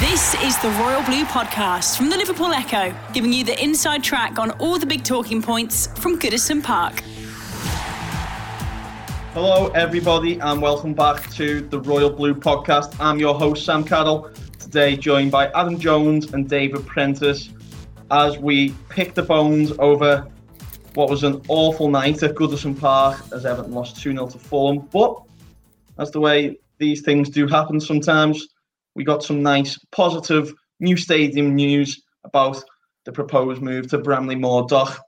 This is the Royal Blue Podcast from the Liverpool Echo, giving you the inside track on all the big talking points from Goodison Park. Hello, everybody, and welcome back to the Royal Blue Podcast. I'm your host, Sam Carroll, today joined by Adam Jones and David Prentice as we pick the bones over what was an awful night at Goodison Park as Everton lost 2 0 to Fulham. But that's the way these things do happen sometimes. We got some nice, positive new stadium news about the proposed move to Bramley-Moore Dock.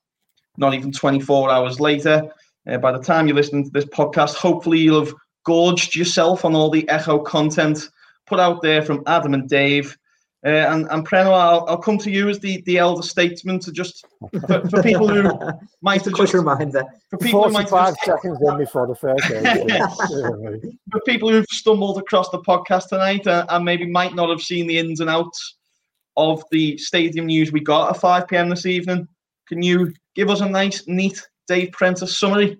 Not even 24 hours later, uh, by the time you're listening to this podcast, hopefully you'll have gorged yourself on all the Echo content put out there from Adam and Dave. Uh, and and Prenno, I'll, I'll come to you as the, the elder statesman to just for, for people who might have just, reminder. for people who might have seconds in before the first game. for people who've stumbled across the podcast tonight uh, and maybe might not have seen the ins and outs of the stadium news we got at 5 p.m. this evening, can you give us a nice, neat Dave Prentice summary?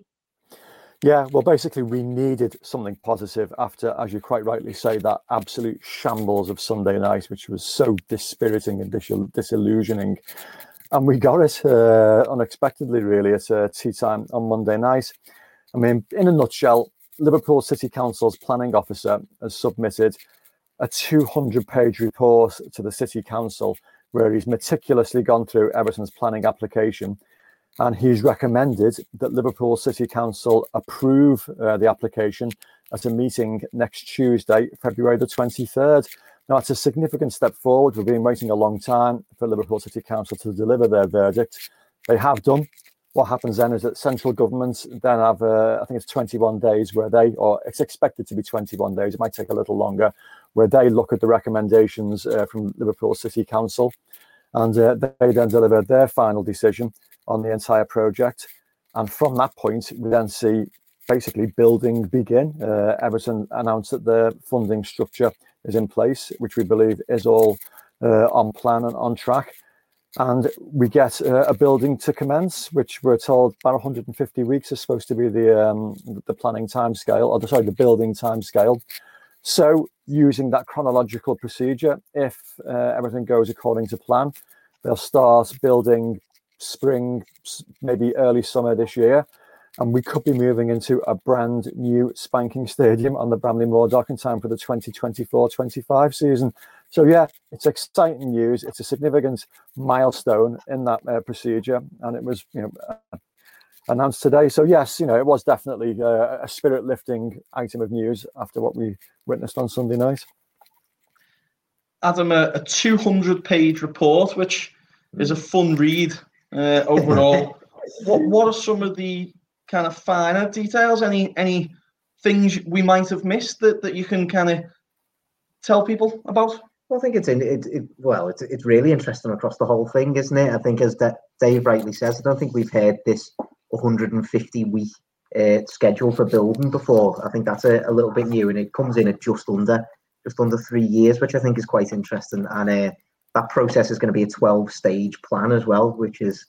Yeah, well, basically, we needed something positive after, as you quite rightly say, that absolute shambles of Sunday night, which was so dispiriting and dis- disillusioning. And we got it uh, unexpectedly, really, at uh, tea time on Monday night. I mean, in a nutshell, Liverpool City Council's planning officer has submitted a 200 page report to the City Council where he's meticulously gone through Everton's planning application and he's recommended that Liverpool City Council approve uh, the application at a meeting next Tuesday, February the 23rd. Now, it's a significant step forward. We've been waiting a long time for Liverpool City Council to deliver their verdict. They have done. What happens then is that central government then have, uh, I think it's 21 days where they, or it's expected to be 21 days, it might take a little longer, where they look at the recommendations uh, from Liverpool City Council and uh, they then deliver their final decision on the entire project. And from that point, we then see basically building begin. Uh, Everton announced that the funding structure is in place, which we believe is all uh, on plan and on track. And we get uh, a building to commence, which we're told about 150 weeks is supposed to be the um, the planning time scale, or the, sorry, the building time scale. So, using that chronological procedure, if uh, everything goes according to plan, they'll start building spring, maybe early summer this year. And we could be moving into a brand new spanking stadium on the Bramley-Moore Dock in time for the 2024 25 season. So, yeah, it's exciting news. It's a significant milestone in that uh, procedure. And it was, you know, announced today. So, yes, you know, it was definitely uh, a spirit lifting item of news after what we witnessed on Sunday night. Adam, a, a 200 page report, which is a fun read uh, overall. what what are some of the kind of finer details? Any any things we might have missed that, that you can kind of tell people about? Well, I think it's in it, it. Well, it's it's really interesting across the whole thing, isn't it? I think, as Da- Dave rightly says, I don't think we've heard this 150 week uh, schedule for building before. I think that's a, a little bit new, and it comes in at just under just under three years, which I think is quite interesting. And uh, that process is going to be a 12 stage plan as well, which is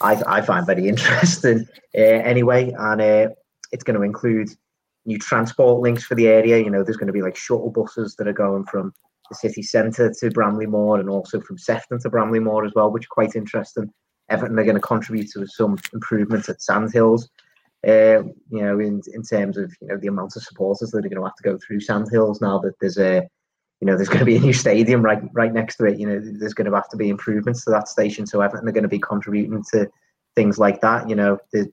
I, I find very interesting uh, anyway. And uh, it's going to include new transport links for the area. You know, there's going to be like shuttle buses that are going from the city centre to Bramley-Moore and also from Sefton to Bramley-Moore as well, which is quite interesting. Everton are going to contribute to some improvements at Sandhills. Uh, you know, in in terms of you know the amount of supporters that are going to have to go through Sandhills now that there's a you know there's going to be a new stadium right right next to it. You know, there's going to have to be improvements to that station, so Everton are going to be contributing to things like that. You know, the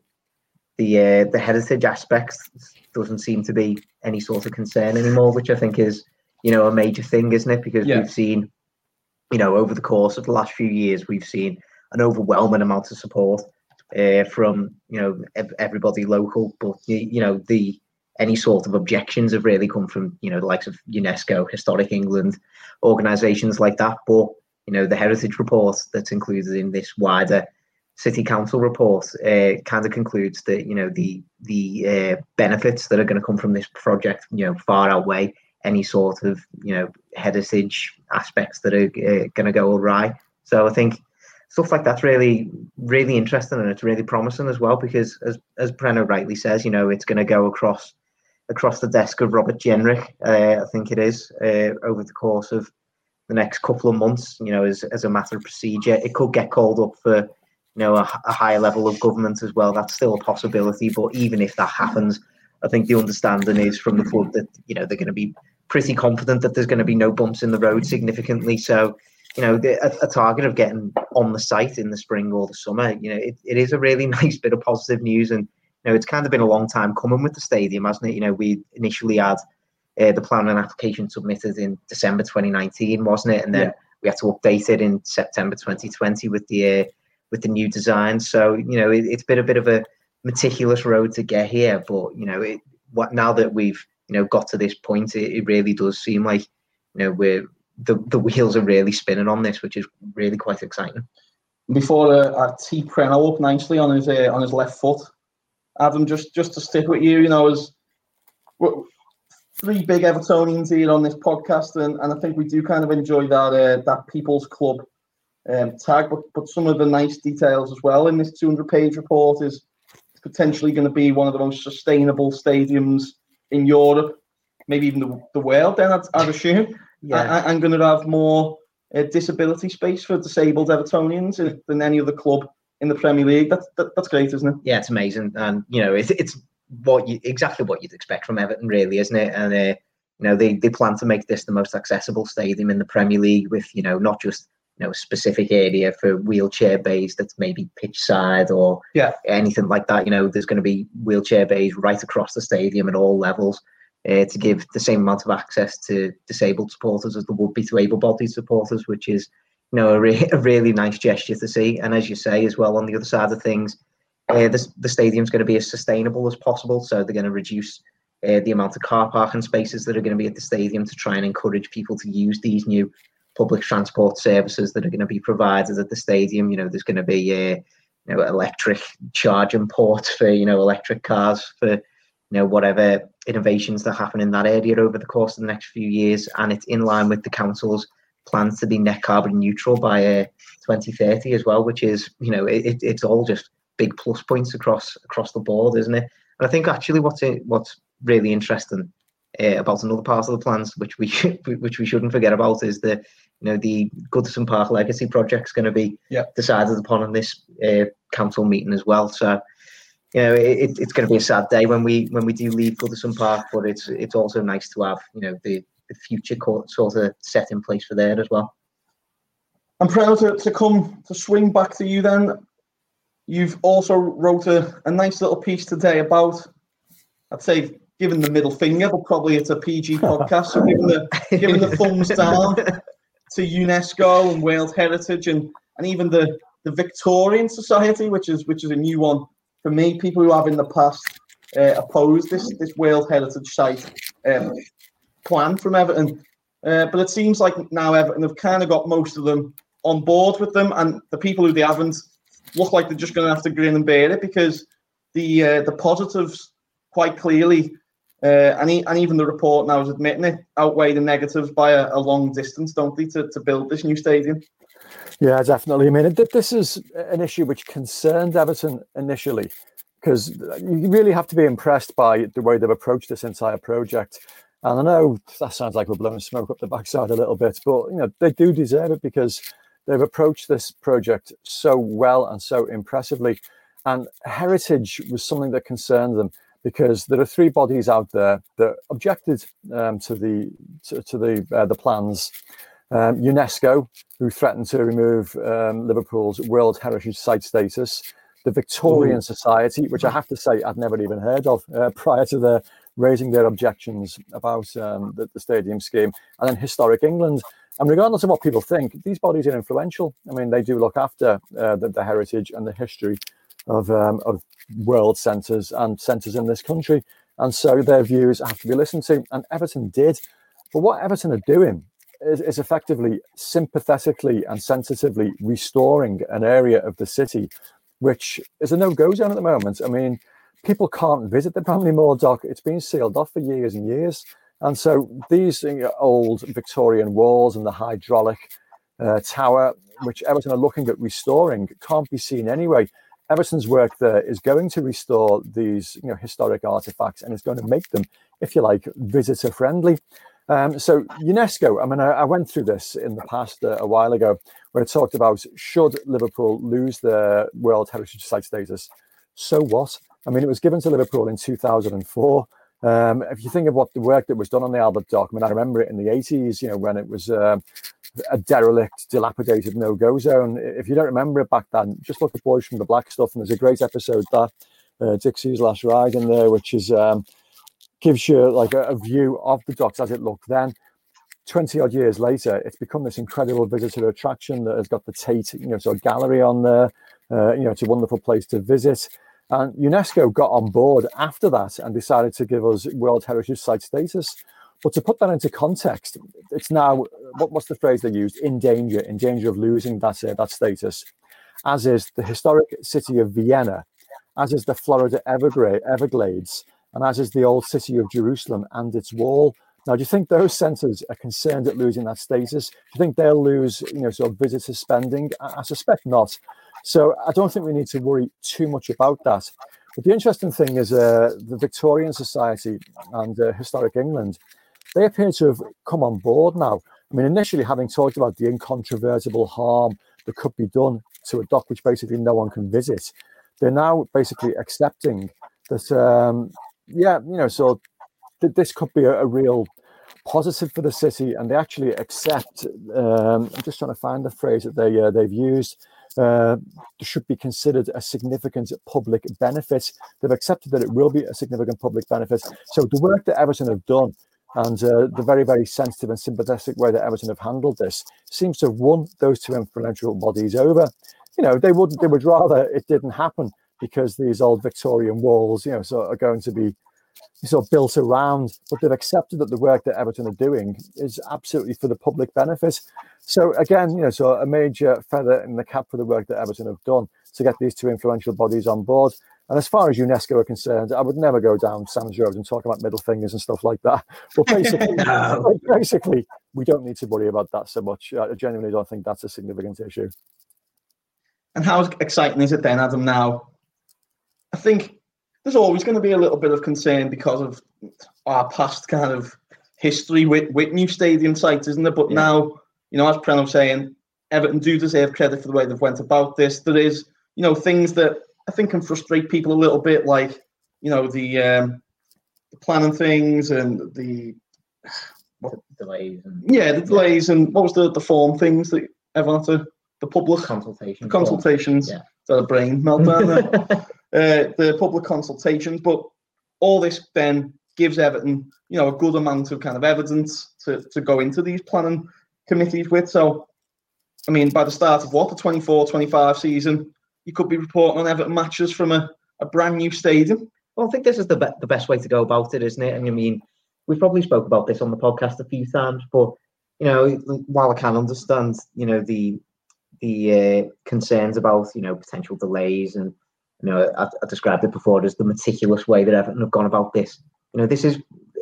the uh, the heritage aspects doesn't seem to be any sort of concern anymore, which I think is you know a major thing, isn't it? Because Yeah. we've seen, you know, over the course of the last few years, we've seen an overwhelming amount of support uh, from you know everybody local, but you, you know the any sort of objections have really come from you know the likes of UNESCO, Historic England, organisations like that. But you know the heritage report that's included in this wider city council report uh, kind of concludes that you know the the uh, benefits that are going to come from this project you know far outweigh any sort of you know heritage aspects that are uh, going to go awry. So I think stuff like that's really really interesting and it's really promising as well because as as Prenno rightly says, you know it's going to go across across the desk of Robert Jenrick, uh, I think it is, uh, over the course of the next couple of months. You know, as as a matter of procedure, it could get called up for you know a, a higher level of government as well. That's still a possibility, but even if that happens. I think the understanding is from the club that you know they're going to be pretty confident that there's going to be no bumps in the road significantly. So, you know, a, target of getting on the site in the spring or the summer, you know, it, it is a really nice bit of positive news. And, you know, it's kind of been a long time coming with the stadium, hasn't it? You know, we initially had uh, the plan and application submitted in December 2019, wasn't it? And then yeah. we had to update it in September 2020 with the uh, with the new design. So, you know, it, has been a bit of a meticulous road to get here. But, you know, it, what now that we've you know got to this point, it, it really does seem like you know we're the, the wheels are really spinning on this, which is really quite exciting. Before uh, I tee Prenno up nicely on his uh, on his left foot, Adam, just just to stick with you, you know, as three big Evertonians here on this podcast, and, and I think we do kind of enjoy that uh, that People's Club um, tag, but but some of the nice details as well in this 200 page report is potentially going to be one of the most sustainable stadiums in Europe, maybe even the, the world. Then I'd, I'd assume. yeah, I, am going to have more uh, disability space for disabled Evertonians than any other club in the Premier League. That's that, that's great, isn't it? Yeah, it's amazing, and you know, it's it's what you exactly what you'd expect from Everton, really, isn't it? And uh, you know, they they plan to make this the most accessible stadium in the Premier League, with you know, not just you know, a specific area for wheelchair bays that's maybe pitch side or yeah. anything like that. You know, there's going to be wheelchair bays right across the stadium at all levels uh, to give the same amount of access to disabled supporters as there would be to able-bodied supporters, which is, you know, a, re- a really nice gesture to see. And as you say, as well, on the other side of things, uh, the, the stadium's going to be as sustainable as possible. So they're going to reduce uh, the amount of car parking spaces that are going to be at the stadium to try and encourage people to use these new public transport services that are going to be provided at the stadium. You know, there's going to be a you know electric charging ports for you know electric cars for you know whatever innovations that happen in that area over the course of the next few years, and it's in line with the council's plans to be net carbon neutral by uh, 2030 as well, which is you know it, it's all just big plus points across across the board, isn't it? And I think actually what's it, what's really interesting uh, about another part of the plans, which we which we shouldn't forget about, is the you know the Goodison Park Legacy project is going to be yeah. decided upon in this uh, council meeting as well. So you know it, it's going to be a sad day when we when we do leave Goodison Park, but it's it's also nice to have you know the future sort of set in place for there as well. I'm proud to, to come to swing back to you then. You've also wrote a, a nice little piece today about, I'd say, giving the middle finger, but probably it's a PG podcast, so giving the giving the thumbs down to UNESCO and World Heritage and, and even the, the Victorian Society, which is which is a new one for me. People who have in the past uh, opposed this this World Heritage Site um, plan from Everton, uh, but it seems like now Everton have kind of got most of them on board with them, and the people who they haven't look like they're just going to have to grin and bear it because the uh, the positives quite clearly uh, and, and even the report now is admitting it outweigh the negatives by a, a, long distance, don't they, to, to build this new stadium? Yeah, definitely. I mean, this is an issue which concerned Everton initially because you really have to be impressed by the way they've approached this entire project. And I know that sounds like we're blowing smoke up the backside a little bit, but you know they do deserve it because they've approached this project so well and so impressively. And heritage was something that concerned them because there are three bodies out there that objected um, to the to, to the uh, the plans. Um, UNESCO, who threatened to remove um, Liverpool's World Heritage Site status, the Victorian Ooh. Society, which I have to say I'd never even heard of uh, prior to their raising their objections about um, the, the, stadium scheme, and then Historic England. And regardless of what people think, these bodies are influential. I mean, they do look after uh, the, the heritage and the history of um, of world centres and centres in this country. and so their views have to be listened to. And Everton did. But what Everton are doing is, is effectively sympathetically and sensitively restoring an area of the city which is a no-go zone at the moment. I mean, people can't visit the Bramley-Moore dock. It's been sealed off for years and years. And so these old Victorian walls and the hydraulic uh, tower, which Everton are looking at restoring, can't be seen anyway. Everton's work there is going to restore these you know, historic artifacts and it's going to make them, if you like, visitor friendly. Um, so UNESCO, I mean, I, I, went through this in the past uh, a while ago, where it talked about should Liverpool lose their World Heritage Site status, so what? I mean, it was given to Liverpool in 2004. Um, if you think of what the work that was done on the Albert Dock, I mean, I remember it in the 80s, you know, when it was uh, a derelict, dilapidated no-go zone. If you don't remember it back then, just look at Boys from the Black Stuff, and there's a great episode that uh, Dixie's Last Ride in there, which is um, gives you like a, a view of the docks as it looked then. 20 odd years later, it's become this incredible visitor attraction that has got the Tate, you know, sort of gallery on there. Uh, you know, it's a wonderful place to visit. And UNESCO got on board after that and decided to give us World Heritage Site status. But to put that into context, it's now what, what's the phrase they used? In danger, in danger of losing that uh, that status. As is the historic city of Vienna, as is the Florida Everglades, and as is the old city of Jerusalem and its wall. Now, do you think those centres are concerned at losing that status? Do you think they'll lose, you know, sort of visitor spending? I, I suspect not. So I don't think we need to worry too much about that. But the interesting thing is uh, the Victorian Society and uh, Historic England, they appear to have come on board now. I mean, initially having talked about the incontrovertible harm that could be done to a dock which basically no one can visit, they're now basically accepting that um, yeah, you know, so th- this could be a, a, real positive for the city, and they actually accept. Um, I'm just trying to find the phrase that they uh, they've used. Uh, should be considered a significant public benefit. They've accepted that it will be a significant public benefit. So the work that Everton have done and uh, the very, very sensitive and sympathetic way that Everton have handled this seems to have won those two influential bodies over. You know, they would they would rather it didn't happen because these old Victorian walls, you know, so are going to be sort of built around, but they've accepted that the work that Everton are doing is absolutely for the public benefit. So again, you know, so a major feather in the cap for the work that Everton have done to get these two influential bodies on board. And as far as UNESCO are concerned, I would never go down Sam's Road and talk about middle fingers and stuff like that. But basically, no. basically, we don't need to worry about that so much. I genuinely don't think that's a significant issue. And how exciting is it then, Adam, now I think there's always going to be a little bit of concern because of our past kind of history with, with new stadium sites, isn't there? But yeah. now, you know, as Pren was saying, Everton do deserve credit for the way they've went about this. There is, you know, things that I think can frustrate people a little bit, like, you know, the, um, the planning things and the what, delays. And, yeah, the delays yeah. and what was the, the form things that everyone had to, the public consultation, consultations. Yeah. So the brain meltdown. Uh, the public consultations. But all this then gives Everton, you know, a good amount of kind of evidence to, to go into these planning committees with. So, I mean, by the start of what, the 24 25 season, you could be reporting on Everton matches from a, a brand new stadium. Well, I think this is the, be- the best way to go about it, isn't it? And I mean, we've probably spoke about this on the podcast a few times, but you know, while I can understand, you know, the the uh, concerns about you know potential delays and you know, I, I described it before as the meticulous way that Everton have gone about this. You know, this is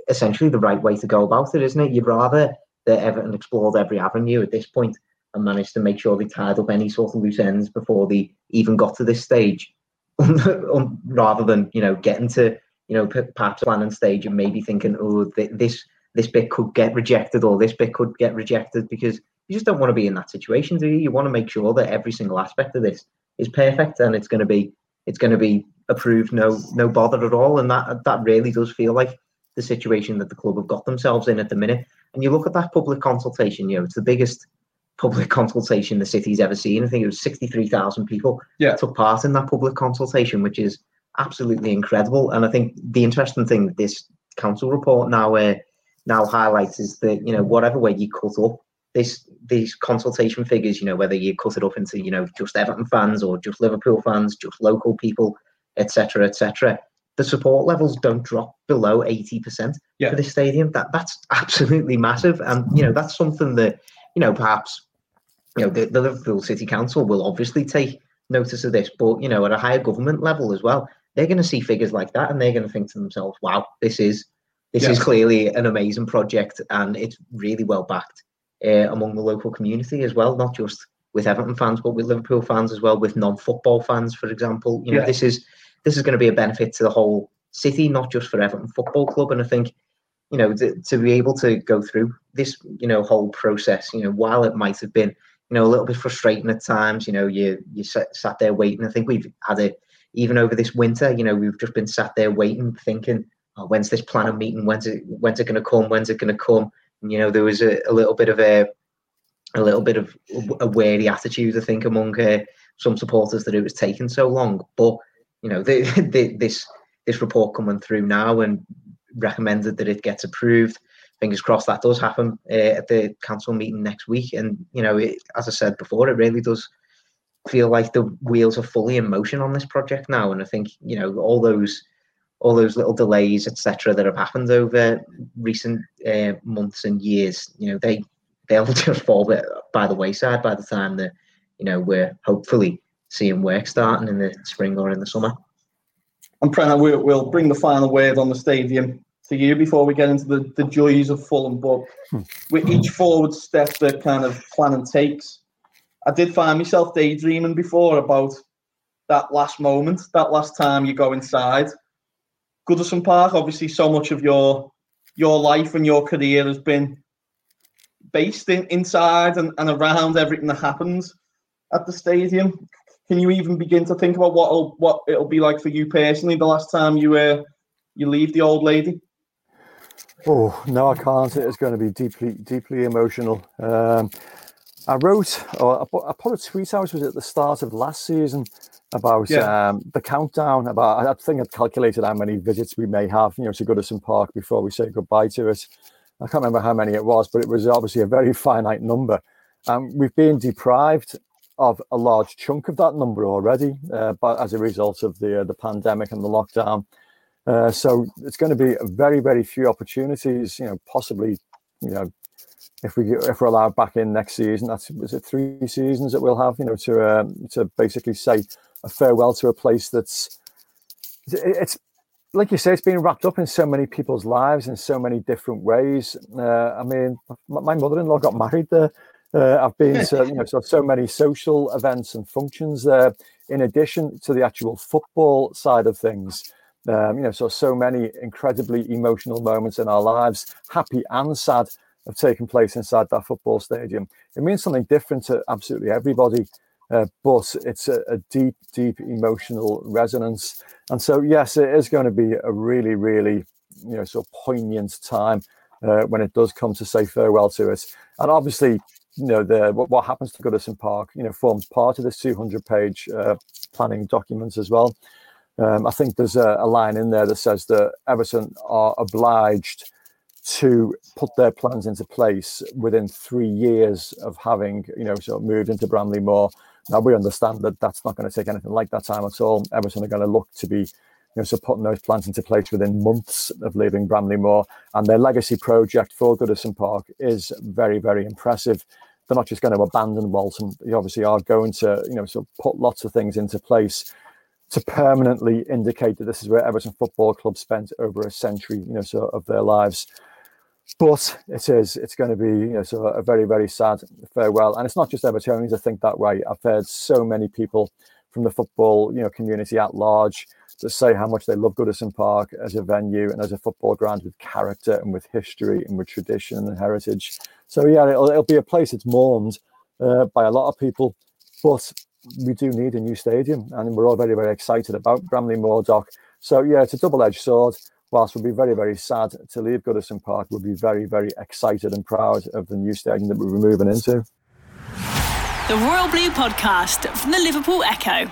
essentially the right way to go about it, isn't it? You'd rather that Everton explored every avenue at this point and managed to make sure they tied up any sort of loose ends before they even got to this stage, um, rather than you know getting to you know perhaps planning stage and maybe thinking, oh, th- this this bit could get rejected or this bit could get rejected because you just don't want to be in that situation, do you? You want to make sure that every single aspect of this is perfect and it's going to be it's going to be approved, no no bother at all. And that that really does feel like the situation that the club have got themselves in at the minute. And you look at that public consultation, you know, it's the biggest public consultation the city's ever seen. I think it was 63,000 people yeah. took part in that public consultation, which is absolutely incredible. And I think the interesting thing that this council report now uh, now highlights is that, you know, whatever way you cut up this these consultation figures, you know, whether you cut it up into, you know, just Everton fans or just Liverpool fans, just local people, etc., etc. the support levels don't drop below 80% yeah. for this stadium. That that's absolutely massive. And you know, that's something that, you know, perhaps you know, the, the Liverpool City Council will obviously take notice of this, but you know, at a higher government level as well, they're going to see figures like that and they're going to think to themselves, "Wow, this is this yeah. is clearly an amazing project and it's really well backed uh, among the local community as well, not just with Everton fans, but with Liverpool fans as well, with non-football fans, for example. You know, yeah. this is this is going to be a benefit to the whole city, not just for Everton Football Club. And I think, you know, to, to be able to go through this, you know, whole process, you know, while it might have been you know, a little bit frustrating at times. You know, you you sat, sat there waiting. I think we've had it even over this winter. You know, we've just been sat there waiting, thinking, oh, when's this planning meeting? When's it when's it going to come? When's it going to come? You know, there was a, a little bit of a a little bit of a wary attitude, I think, among uh, some supporters that it was taking so long. But you know, the, the, this this report coming through now and recommended that it gets approved fingers crossed that does happen uh, at the council meeting next week. And you know, it, as I said before, it really does feel like the wheels are fully in motion on this project now. And I think you know all those all those little delays, etc., that have happened over recent uh, months and years, you know, they they'll just fall by the wayside by the time that you know we're hopefully seeing work starting in the spring or in the summer. And Prenno, we'll bring the final word on the stadium to you before we get into the, the joys of Fulham. But hmm. with each forward step that kind of planning takes, I did find myself daydreaming before about that last moment, that last time you go inside. Goodison Park, obviously, so much of your your life and your career has been based in inside and, and around everything that happens at the stadium. Can you even begin to think about what what it'll be like for you personally the last time you uh, you leave the old lady? Oh no, I can't. It's going to be deeply, deeply emotional. Um, I wrote, or I put, a tweet out. Was at the start of last season about yeah. um, the countdown. About I think I'd calculated how many visits we may have, you know, to Goodison Park before we say goodbye to it. I can't remember how many it was, but it was obviously a very finite number. Um, we've been deprived of a large chunk of that number already, uh, but as a result of the uh, the pandemic and the lockdown. Uh, so it's going to be very, very few opportunities. You know, possibly, you know, if we if we're allowed back in next season, that's is it three seasons that we'll have. You know, to um, to basically say a farewell to a place that's it's like you say, it's been wrapped up in so many people's lives in so many different ways. Uh, I mean, my mother-in-law got married there. Uh, I've been to you know so, so many social events and functions there. In addition to the actual football side of things, um, you know, so so many incredibly emotional moments in our lives, happy and sad, have taken place inside that football stadium. It means something different to absolutely everybody, uh, but it's a, a, deep, deep emotional resonance. And so, yes, it is going to be a really, really, you know, sort of poignant time uh, when it does come to say farewell to it. And obviously, you know, the what, what happens to Goodison Park, you know, forms part of this 200-page uh, planning document as well. Um, I think there's a, a, line in there that says that Everton are obliged to put their plans into place within three years of having, you know, sort of moved into Bramley-Moore. Now we understand that that's not going to take anything like that time at all. Everton are going to look to be, you know, so putting those plans into place within months of leaving Bramley-Moore. And their legacy project for Goodison Park is very, very impressive. They're not just going to abandon Walton. They obviously are going to, you know, sort of put lots of things into place to permanently indicate that this is where Everton Football Club spent over a century, you know, so of their lives. But it is, it's going to be, you know, so a very, very sad farewell. And it's not just Evertonians I think that way. I've heard so many people from the football, you know, community at large to say how much they love Goodison Park as a venue and as a football ground with character and with history and with tradition and heritage. So yeah, it'll, it'll be a place that's mourned uh, by a lot of people, but we do need a new stadium, and we're all very, very excited about Bramley-Moore Dock. So yeah, it's a double-edged sword. Whilst we'll be very, very sad to leave Goodison Park, we'll be very, very excited and proud of the new stadium that we're moving into. The Royal Blue Podcast from the Liverpool Echo.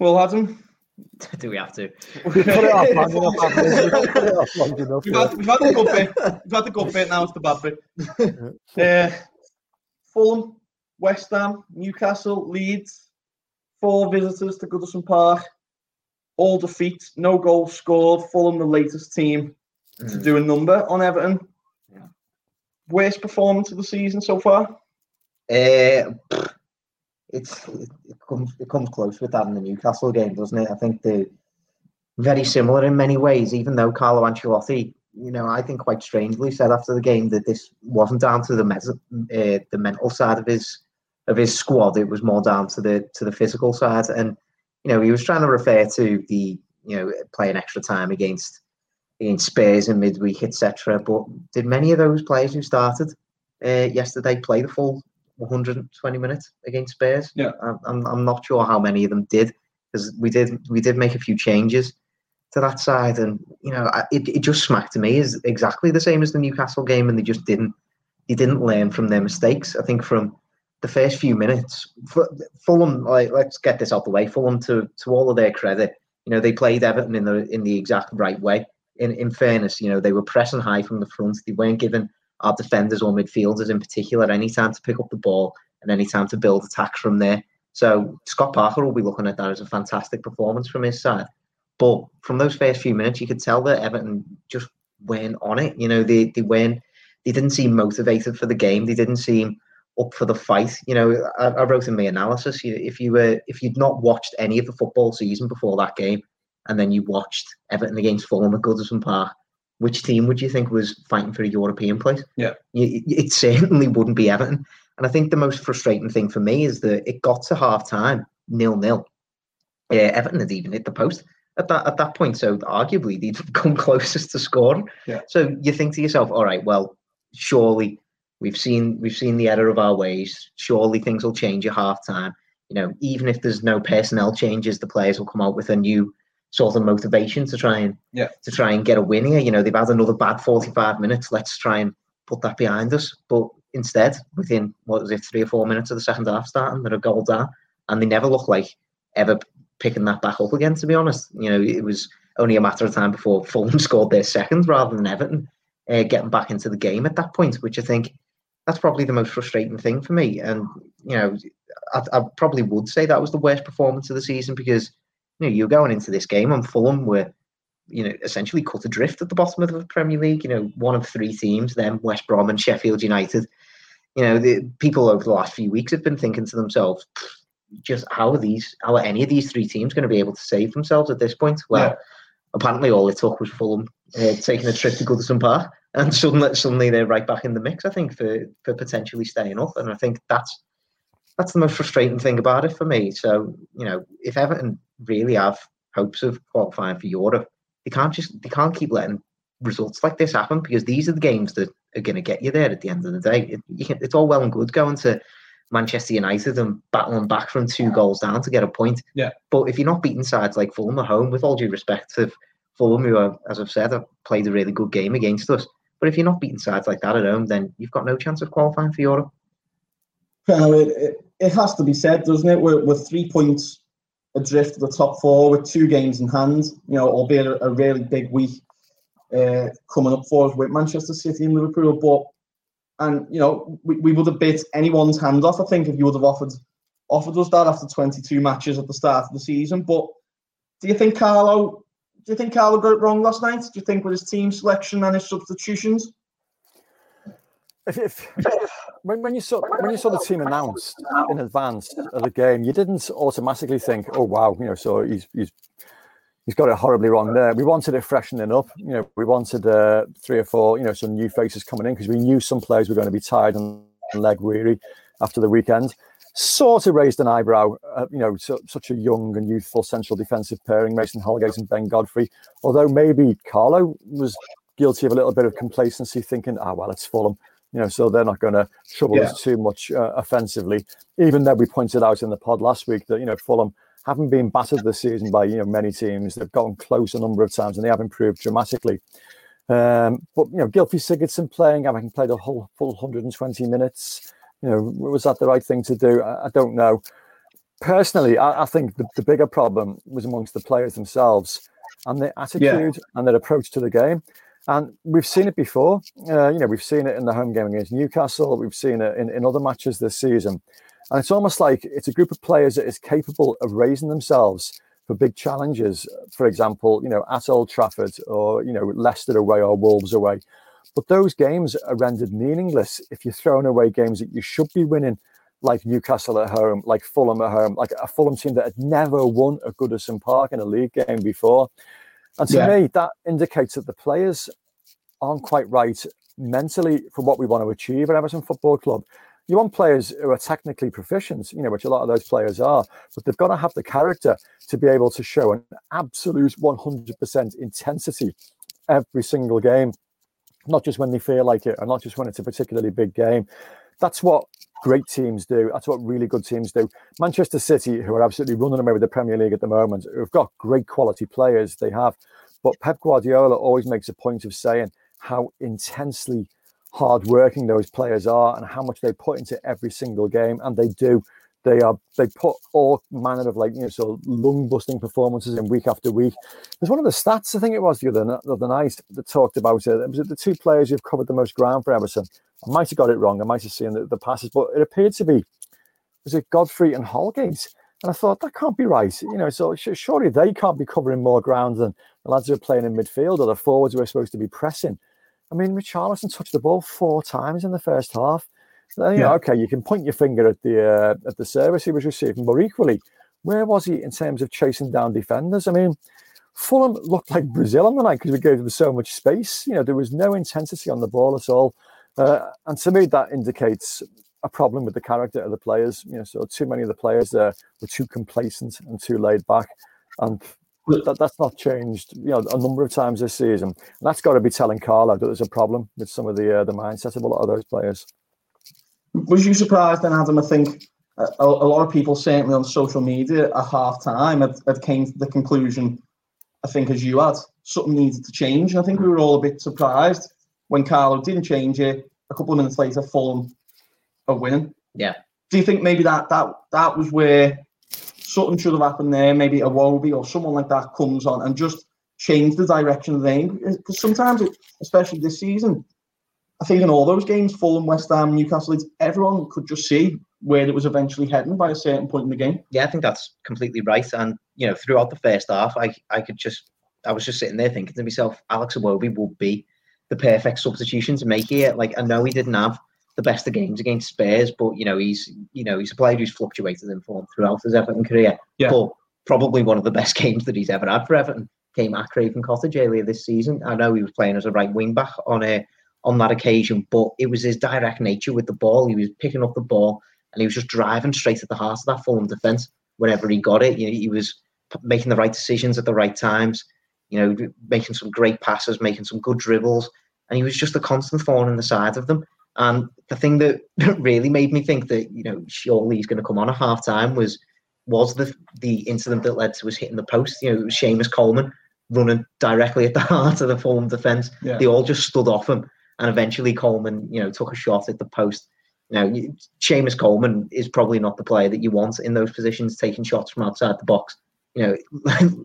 Well, Adam, Do we have to? We put it off long enough. haven't we? We put it off long enough, we've yeah. had, we've had the good bit. We've had the good bit. Now it's the bad bit. Uh, Fulham, West Ham, Newcastle, Leeds. Four visitors to Goodison Park. All defeats, no goals scored. Fulham, the latest team to do a number on Everton. Yeah. Worst performance of the season so far. Uh, it's it, it comes it comes close with that in the Newcastle game, doesn't it? I think they're very similar in many ways. Even though Carlo Ancelotti, you know, I think quite strangely said after the game that this wasn't down to the mes- uh, the mental side of his of his squad. It was more down to the to the physical side, and you know he was trying to refer to the you know playing extra time against against Spurs in midweek, etc. But did many of those players who started uh, yesterday play the full 120 minutes against Spurs? Yeah. I'm, I'm, not sure how many of them did because we did we did make a few changes to that side, and you know I- it, it just smacked to me is exactly the same as the Newcastle game, and they just didn't they didn't learn from their mistakes. I think from the first few minutes, Fu- Fulham like let's get this out the way. Fulham to to all of their credit, you know they played Everton in the in the exact right way. In in fairness, you know they were pressing high from the front. They weren't giving our defenders or midfielders in particular any time to pick up the ball and any time to build attacks from there. So Scott Parker will be looking at that as a fantastic performance from his side. But from those first few minutes, you could tell that Everton just weren't on it. You know, they they weren't they didn't seem motivated for the game. They didn't seem up for the fight. You know, I, I wrote in my analysis if you were if you'd not watched any of the football season before that game, and then you watched Everton against Fulham at Goodison Park, which team would you think was fighting for a European place? Yeah. It certainly wouldn't be Everton. And I think the most frustrating thing for me is that it got to half time, nil nil. Yeah, Everton had even hit the post at that at that point. So arguably they'd come closest to scoring. Yeah. So you think to yourself, all right, well, surely we've seen we've seen the error of our ways. Surely things will change at half time. You know, even if there's no personnel changes, the players will come out with a new sort of motivation to try and Yeah. to try and get a win here. You know, they've had another bad 45 minutes. Let's try and put that behind us. But instead, within what was it, three or four minutes of the second half starting, they're a goal down, and they never look like ever picking that back up again. To be honest, you know, it was only a matter of time before Fulham scored their second rather than Everton uh, getting back into the game at that point, which I think that's probably the most frustrating thing for me. And you know, I, I probably would say that was the worst performance of the season because you know you're going into this game and Fulham were you know essentially cut adrift at the bottom of the Premier League. You know, one of three teams, them West Brom and Sheffield United. You know, the people over the last few weeks have been thinking to themselves, just how are these, how are any of these three teams going to be able to save themselves at this point? Well, Yeah. apparently all it took was Fulham uh, taking a trip to Goodison Park, and suddenly, suddenly they're right back in the mix. I think for for potentially staying up, and I think that's that's the most frustrating thing about it for me. So you know, if Everton really have hopes of qualifying for Europe, they can't just they can't keep letting results like this happen because these are the games that are going to get you there at the end of the day. It, you can, it's all well and good going to Manchester United and battling back from two goals down to get a point. Yeah. But if you're not beating sides like Fulham at home, with all due respect to Fulham, who, are, as I've said, have played a really good game against us, but if you're not beating sides like that at home, then you've got no chance of qualifying for Europe. Well, it, it, it has to be said, doesn't it? We're, we're three points adrift of the top four with two games in hand, you know, albeit a, a really big week uh, coming up for us with Manchester City and Liverpool. But, and, you know, we, we would have bit anyone's hand off, I think, if you would have offered offered us that after 22 matches at the start of the season. But do you think Carlo, do you think Carlo got it wrong last night? Do you think with his team selection and his substitutions? If, if when, when you saw when you saw the team announced in advance of the game, you didn't automatically think, "Oh wow, you know." So he's he's he's got it horribly wrong there. We wanted it freshening up. You know, we wanted uh, three or four, you know, some new faces coming in because we knew some players were going to be tired and leg weary after the weekend. sort of raised an eyebrow. Uh, you know, so, such a young and youthful central defensive pairing, Mason Holgate and Ben Godfrey. Although maybe Carlo was guilty of a little bit of complacency, thinking, "Ah, oh, well, it's Fulham." You know, so they're not going to trouble yeah. us too much uh, offensively. Even though we pointed out in the pod last week that you know Fulham haven't been battered this season by you know many teams. They've gotten close a number of times and they have improved dramatically. Um, but you know, Gylfi Sigurdsson playing, I having played a whole full 120 minutes, you know, was that the right thing to do? I, I don't know. Personally, I, I think the, the, bigger problem was amongst the players themselves and their attitude yeah. and their approach to the game. And we've seen it before. Uh, you know, we've seen it in the home game against Newcastle. We've seen it in, in other matches this season. And it's almost like it's a group of players that is capable of raising themselves for big challenges. For example, you know, at Old Trafford or, you know, Leicester away or Wolves away. But those games are rendered meaningless if you're throwing away games that you should be winning, like Newcastle at home, like Fulham at home, like a Fulham team that had never won at Goodison Park in a league game before. And to yeah. me, that indicates that the players aren't quite right mentally for what we want to achieve at Everton Football Club you want players who are technically proficient, you know, which a lot of those players are, but they've got to have the character to be able to show an absolute 100% intensity every single game, not just when they feel like it, and not just when it's a particularly big game. That's what great teams do. That's what really good teams do. Manchester City, who are absolutely running away with the Premier League at the moment, who've got great quality players, they have. But Pep Guardiola always makes a point of saying how intensely hardworking those players are and how much they put into every single game, and they do. They are they put all manner of like you know so lung busting performances in week after week. There's one of the stats I think it was the other, the other night that talked about it. It was the two players who've covered the most ground for Everton. I might have got it wrong. I might have seen the, the passes, but it appeared to be was it Godfrey and Holgate. And I thought that can't be right. You know, so surely they can't be covering more ground than the lads who are playing in midfield or the forwards who are supposed to be pressing. I mean, Richarlison touched the ball four times in the first half. So, you yeah. know, okay, you can point your finger at the uh, at the service he was receiving, but equally, where was he in terms of chasing down defenders? I mean, Fulham looked like Brazil on the night because we gave them so much space. You know, there was no intensity on the ball at all, uh, and to me, that indicates a problem with the character of the players. You know, so too many of the players there were too complacent and too laid back, and that, that's not changed, you know, a number of times this season. And that's got to be telling Carlo that there's a problem with some of the uh, the mindset of a lot of those players. Was you surprised then, Adam? I think a, a lot of people, certainly on social media, at half time had, had came to the conclusion, I think, as you had, something needed to change. And I think we were all a bit surprised when Carlo didn't change it. A couple of minutes later, Fulham are winning. Yeah. Do you think maybe that that that was where something should have happened there. Maybe a Iwobi or someone like that comes on and just change the direction of the game. Because sometimes, it, especially this season, I think in all those games, Fulham, West Ham, Newcastle, everyone could just see where it was eventually heading by a certain point in the game. Yeah, I think that's completely right. And you know, throughout the first half, I I could just I was just sitting there thinking to myself, Alex Iwobi will be the perfect substitution to make here. Like I know he didn't have the best of games against Spurs, but you know he's you know he's a player who's fluctuated in form throughout his Everton career. Yeah. But probably one of the best games that he's ever had for Everton came at Craven Cottage earlier this season. I know he was playing as a right wing back on a on that occasion, but it was his direct nature with the ball. He was picking up the ball and he was just driving straight at the heart of that Fulham defence whenever he got it. You know, he was making the right decisions at the right times. You know, making some great passes, making some good dribbles, and he was just a constant thorn in the side of them. And the thing that really made me think that you know surely he's going to come on at half time was was the the incident that led to us hitting the post. You know, it was Seamus Coleman running directly at the heart of the Fulham defence. Yeah. They all just stood off him, and eventually Coleman, you know, took a shot at the post. Now, Seamus Coleman is probably not the player that you want in those positions, taking shots from outside the box. You know,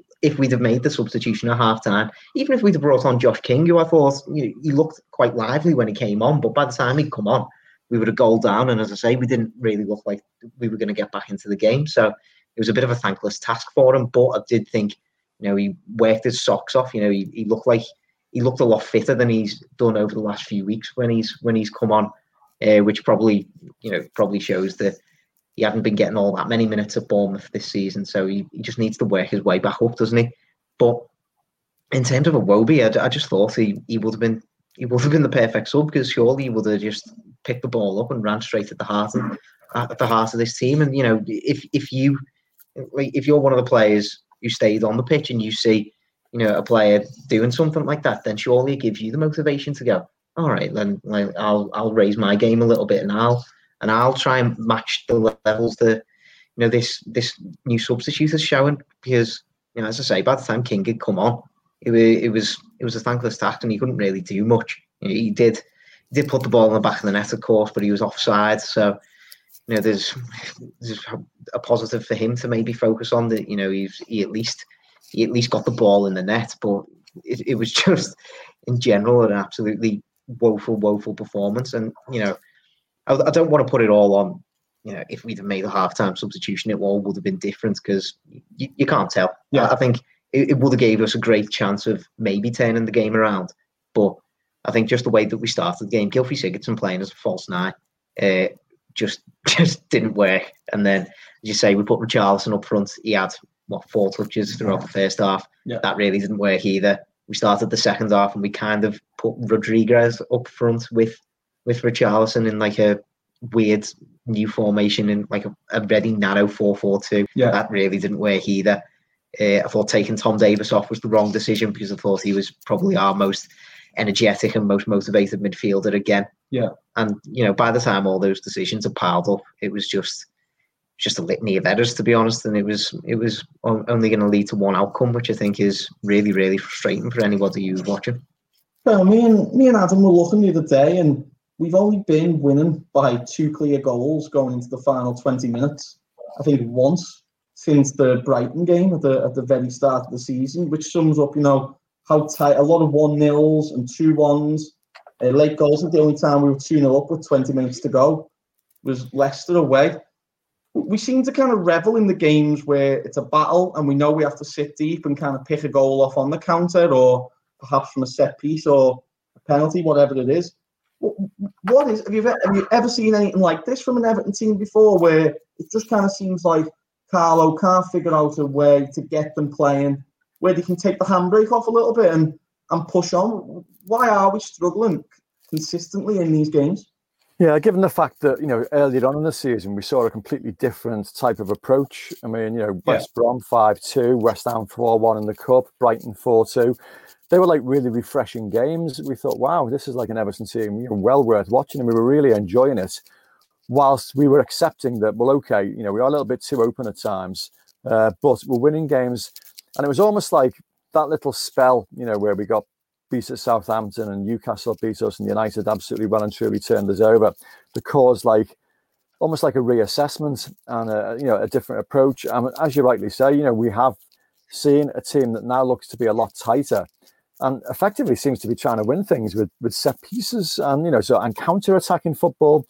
if we'd have made the substitution at half time, even if we'd have brought on Josh King, who I thought you know, he looked quite lively when he came on, but by the time he'd come on, we would have goal down. And as I say, we didn't really look like we were going to get back into the game. So it was a bit of a thankless task for him. But I did think, you know, he worked his socks off. You know, he, he looked like he looked a lot fitter than he's done over the last few weeks when he's when he's come on, uh, which probably you know probably shows that he hadn't been getting all that many minutes at Bournemouth this season, so he, he just needs to work his way back up, doesn't he? But in terms of Iwobi, I, I just thought he, he would have been he would have been the perfect sub because surely he would have just picked the ball up and ran straight at the heart of, at the heart of this team. And you know, if if you if you're one of the players who stayed on the pitch and you see, you know, a player doing something like that, then surely it gives you the motivation to go, all right, then like, I'll I'll raise my game a little bit and I'll and I'll try and match the levels that you know this this new substitute is showing because you know as I say, by the time King had come on, it was it was it was a thankless task and he couldn't really do much. You know, he did he did put the ball in the back of the net, of course, but he was offside, so you know, there's, there's a positive for him to maybe focus on that. You know, he's he at least he at least got the ball in the net, but it, it was just in general an absolutely woeful, woeful performance. And you know, I, I don't want to put it all on. You know, if we'd have made a halftime substitution, it all would have been different because you, you can't tell. Yeah, I think it, it would have gave us a great chance of maybe turning the game around, but I think just the way that we started the game, Gylfi Sigurdsson playing as a false nine, uh, just just didn't work. And then, as you say, we put Richarlison up front. He had what four touches throughout the first half. Yeah. That really didn't work either. We started the second half and we kind of put Rodriguez up front with with Richarlison in like a weird new formation in like a, a very narrow 4-4-2. Yeah. That really didn't work either. Uh, I thought taking Tom Davies off was the wrong decision because I thought he was probably our most energetic and most motivated midfielder again. Yeah. And you know, by the time all those decisions are piled up, it was just just a litany of errors, to be honest. And it was it was only going to lead to one outcome, which I think is really really frustrating for anybody who's watching. Well, me and me and Adam were looking the other day, and we've only been winning by two clear goals going into the final twenty minutes. I think once since the Brighton game at the at the very start of the season, which sums up, you know, how tight a lot of one nils and two ones. Uh, late goals. I the only time we were 2 0 up with 20 minutes to go was Leicester away. We seem to kind of revel in the games where it's a battle and we know we have to sit deep and kind of pick a goal off on the counter or perhaps from a set piece or a penalty, whatever it is. What is have you ever, have you ever seen anything like this from an Everton team before, where it just kind of seems like Carlo can't figure out a way to get them playing where they can take the handbrake off a little bit and and push on. Why are we struggling consistently in these games? Yeah, given the fact that you know earlier on in the season we saw a completely different type of approach. I mean, you know, West yeah. Brom five two, West Ham four one in the cup, Brighton four two. They were like really refreshing games. We thought, wow, this is like an Everton team, you know, well worth watching, and we were really enjoying it. Whilst we were accepting that, well, okay, you know, we are a little bit too open at times, uh, but we're winning games and it was almost like that little spell, you know, where we got beat at Southampton and Newcastle beat us and United absolutely well and truly turned us over cause like almost like a reassessment and a, you know a different approach. And as you rightly say, you know, we have seen a team that now looks to be a lot tighter and effectively seems to be trying to win things with with set pieces and you know so and counter attacking football.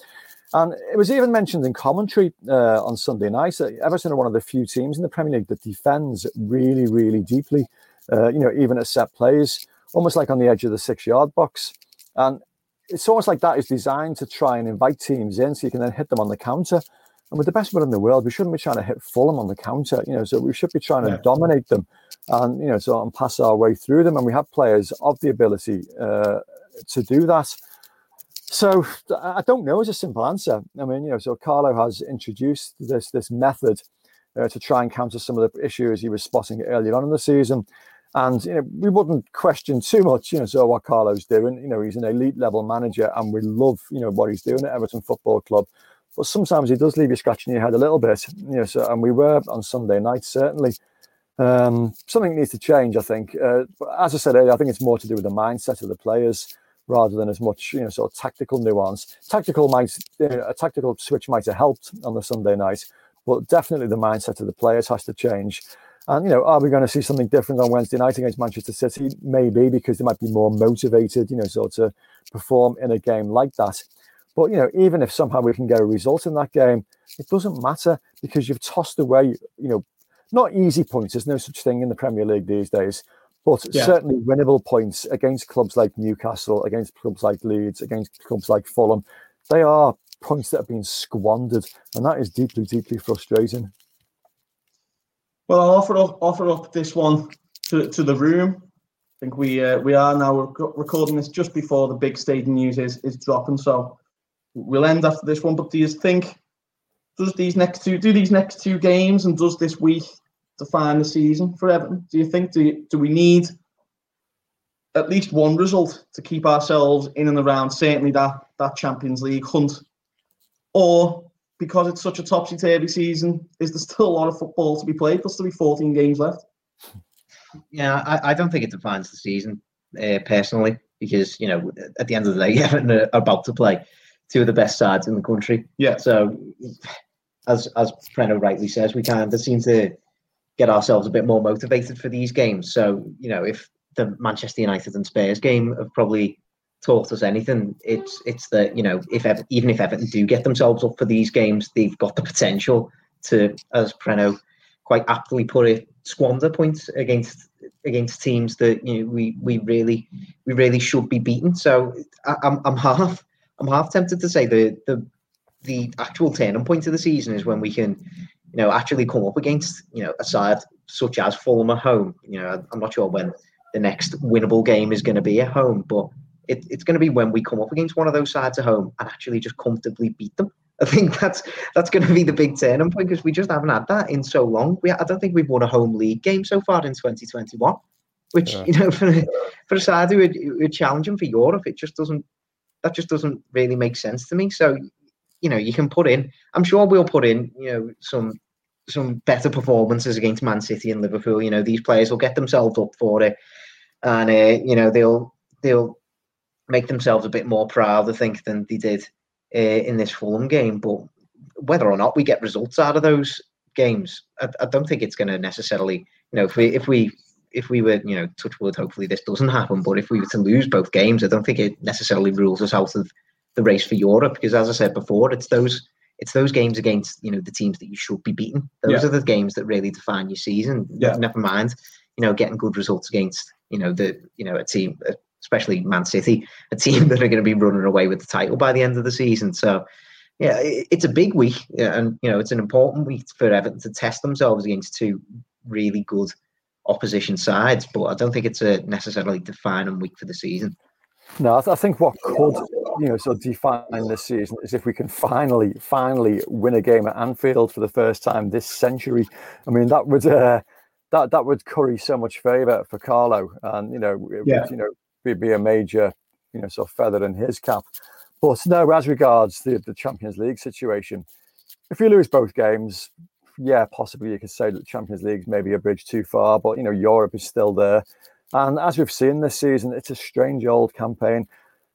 And it was even mentioned in commentary uh, on Sunday night that Everton are one of the few teams in the Premier League that defends really, really deeply. Uh, you know, even at set plays, almost like on the edge of the six-yard box. And it's almost like that is designed to try and invite teams in, so you can then hit them on the counter. And with the best one in the world, we shouldn't be trying to hit Fulham on the counter. You know, so we should be trying to yeah. dominate them, and you know, so and pass our way through them. And we have players of the ability uh, to do that. So I don't know is a simple answer. I mean, you know, so Carlo has introduced this this method uh, to try and counter some of the issues he was spotting earlier on in the season. And you know, we wouldn't question too much, you know, so what Carlo's doing. You know, he's an elite level manager, and we love, you know, what he's doing at Everton Football Club. But sometimes he does leave you scratching your head a little bit, you know. So, and we were on Sunday night certainly. Um, something needs to change, I think. Uh, but as I said earlier, I think it's more to do with the mindset of the players rather than as much you know sort of tactical nuance. Tactical might a tactical switch might have helped on the Sunday night, but definitely the mindset of the players has to change. And you know, are we going to see something different on Wednesday night against Manchester City? Maybe because they might be more motivated, you know, sort to perform in a game like that. But you know, even if somehow we can get a result in that game, it doesn't matter because you've tossed away, you know, not easy points. There's no such thing in the Premier League these days but yeah. certainly winnable points against clubs like Newcastle, against clubs like Leeds, against clubs like Fulham. They are points that have been squandered, and that is deeply, deeply frustrating. Well, I'll offer up, offer up this one to, to the room. I think we uh, we are now rec- recording this just before the big stadium news is, is dropping, so we'll end after this one. But do you think does these next two do these next two games and does this week define the season for Everton? Do you think do you, do we need at least one result to keep ourselves in and around certainly that that Champions League hunt, or because it's such a topsy turvy season, is there still a lot of football to be played? There's still be 14 games left. Yeah, I, I don't think it defines the season uh, personally because you know at the end of the day, Everton are about to play two of the best sides in the country. Yeah. So, as as Prenno rightly says, we kind of seem to get ourselves a bit more motivated for these games. So, you know, if the Manchester United and Spurs game have probably taught us anything, it's mm. it's that you know if Ever- even if Everton do get themselves up for these games, they've got the potential to, as Prenno quite aptly put it, squander points against against teams that you know we we really we really should be beaten. So I, I'm I'm half I'm half tempted to say the the the actual turning point of the season is when we can you know actually come up against you know a side such as Fulham at home. You know I'm not sure when the next winnable game is going to be at home, but it, it's going to be when we come up against one of those sides at home and actually just comfortably beat them. I think that's that's going to be the big turning point because we just haven't had that in so long. We I don't think we've won a home league game so far in 2021, which Yeah. you know for for a side who are, challenging for Europe, it just doesn't that just doesn't really make sense to me. So you know you can put in. I'm sure we'll put in you know some some better performances against Man City and Liverpool. You know these players will get themselves up for it, and uh, you know they'll they'll make themselves a bit more proud, I think, than they did uh, in this Fulham game. But whether or not we get results out of those games, I, I don't think it's going to necessarily, you know, if we if we if we were, you know, touch wood, hopefully this doesn't happen. But if we were to lose both games, I don't think it necessarily rules us out of the race for Europe because, as I said before, it's those it's those games against you know the teams that you should be beating. Those Yeah. are the games that really define your season. Yeah. Never mind, you know, getting good results against you know the you know a team, especially Man City, a team that are going to be running away with the title by the end of the season. So. Yeah, it's a big week, and you know it's an important week for Everton to test themselves against two really good opposition sides. But I don't think it's a necessarily defining week for the season. No, I, th- I think what could you know sort of define this season is if we can finally, finally win a game at Anfield for the first time this century. I mean, that would uh, that that would curry so much favour for Carlo, and you know, it Yeah. would, you know, be, be a major you know sort of feather in his cap. But no, as regards the the Champions League situation, if you lose both games, yeah, possibly you could say that the Champions League's maybe a bridge too far, but you know, Europe is still there. And as we've seen this season, it's a strange old campaign.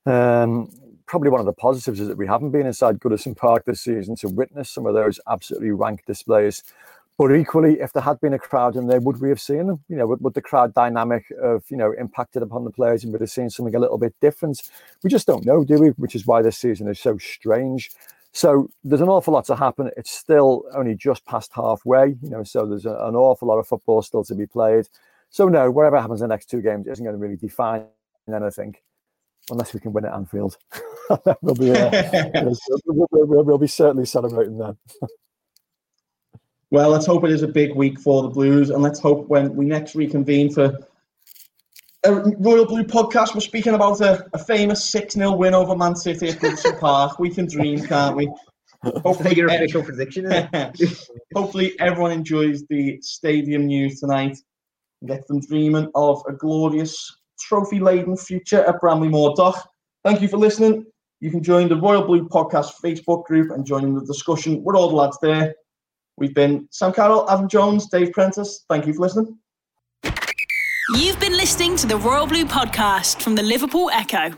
Um, probably one of the positives is that we haven't been inside Goodison Park this season to witness some of those absolutely rank displays. But equally, if there had been a crowd in there, would we have seen them? You know, would, would the crowd dynamic have, you know, impacted upon the players and would have seen something a little bit different? We just don't know, do we? Which is why this season is so strange. So there's an awful lot to happen. It's still only just past halfway, you know, so there's a, an awful lot of football still to be played. So no, whatever happens in the next two games isn't going to really define anything, unless we can win at Anfield. we'll be, uh, we'll, we'll- we'll- we'll be certainly celebrating that. Well, let's hope it is a big week for the Blues, and let's hope when we next reconvene for a Royal Blue podcast, we're speaking about a, a famous 6 0 win over Man City at Goodison Park. We can dream, can't we? Hopefully, your official prediction? Hopefully, everyone enjoys the stadium news tonight and gets them dreaming of a glorious trophy laden future at Bramley-Moore Dock. Thank you for listening. You can join the Royal Blue Podcast Facebook group and join in the discussion with all the lads there. We've been Sam Carroll, Adam Jones, Dave Prentice. Thank you for listening. You've been listening to the Royal Blue podcast from the Liverpool Echo.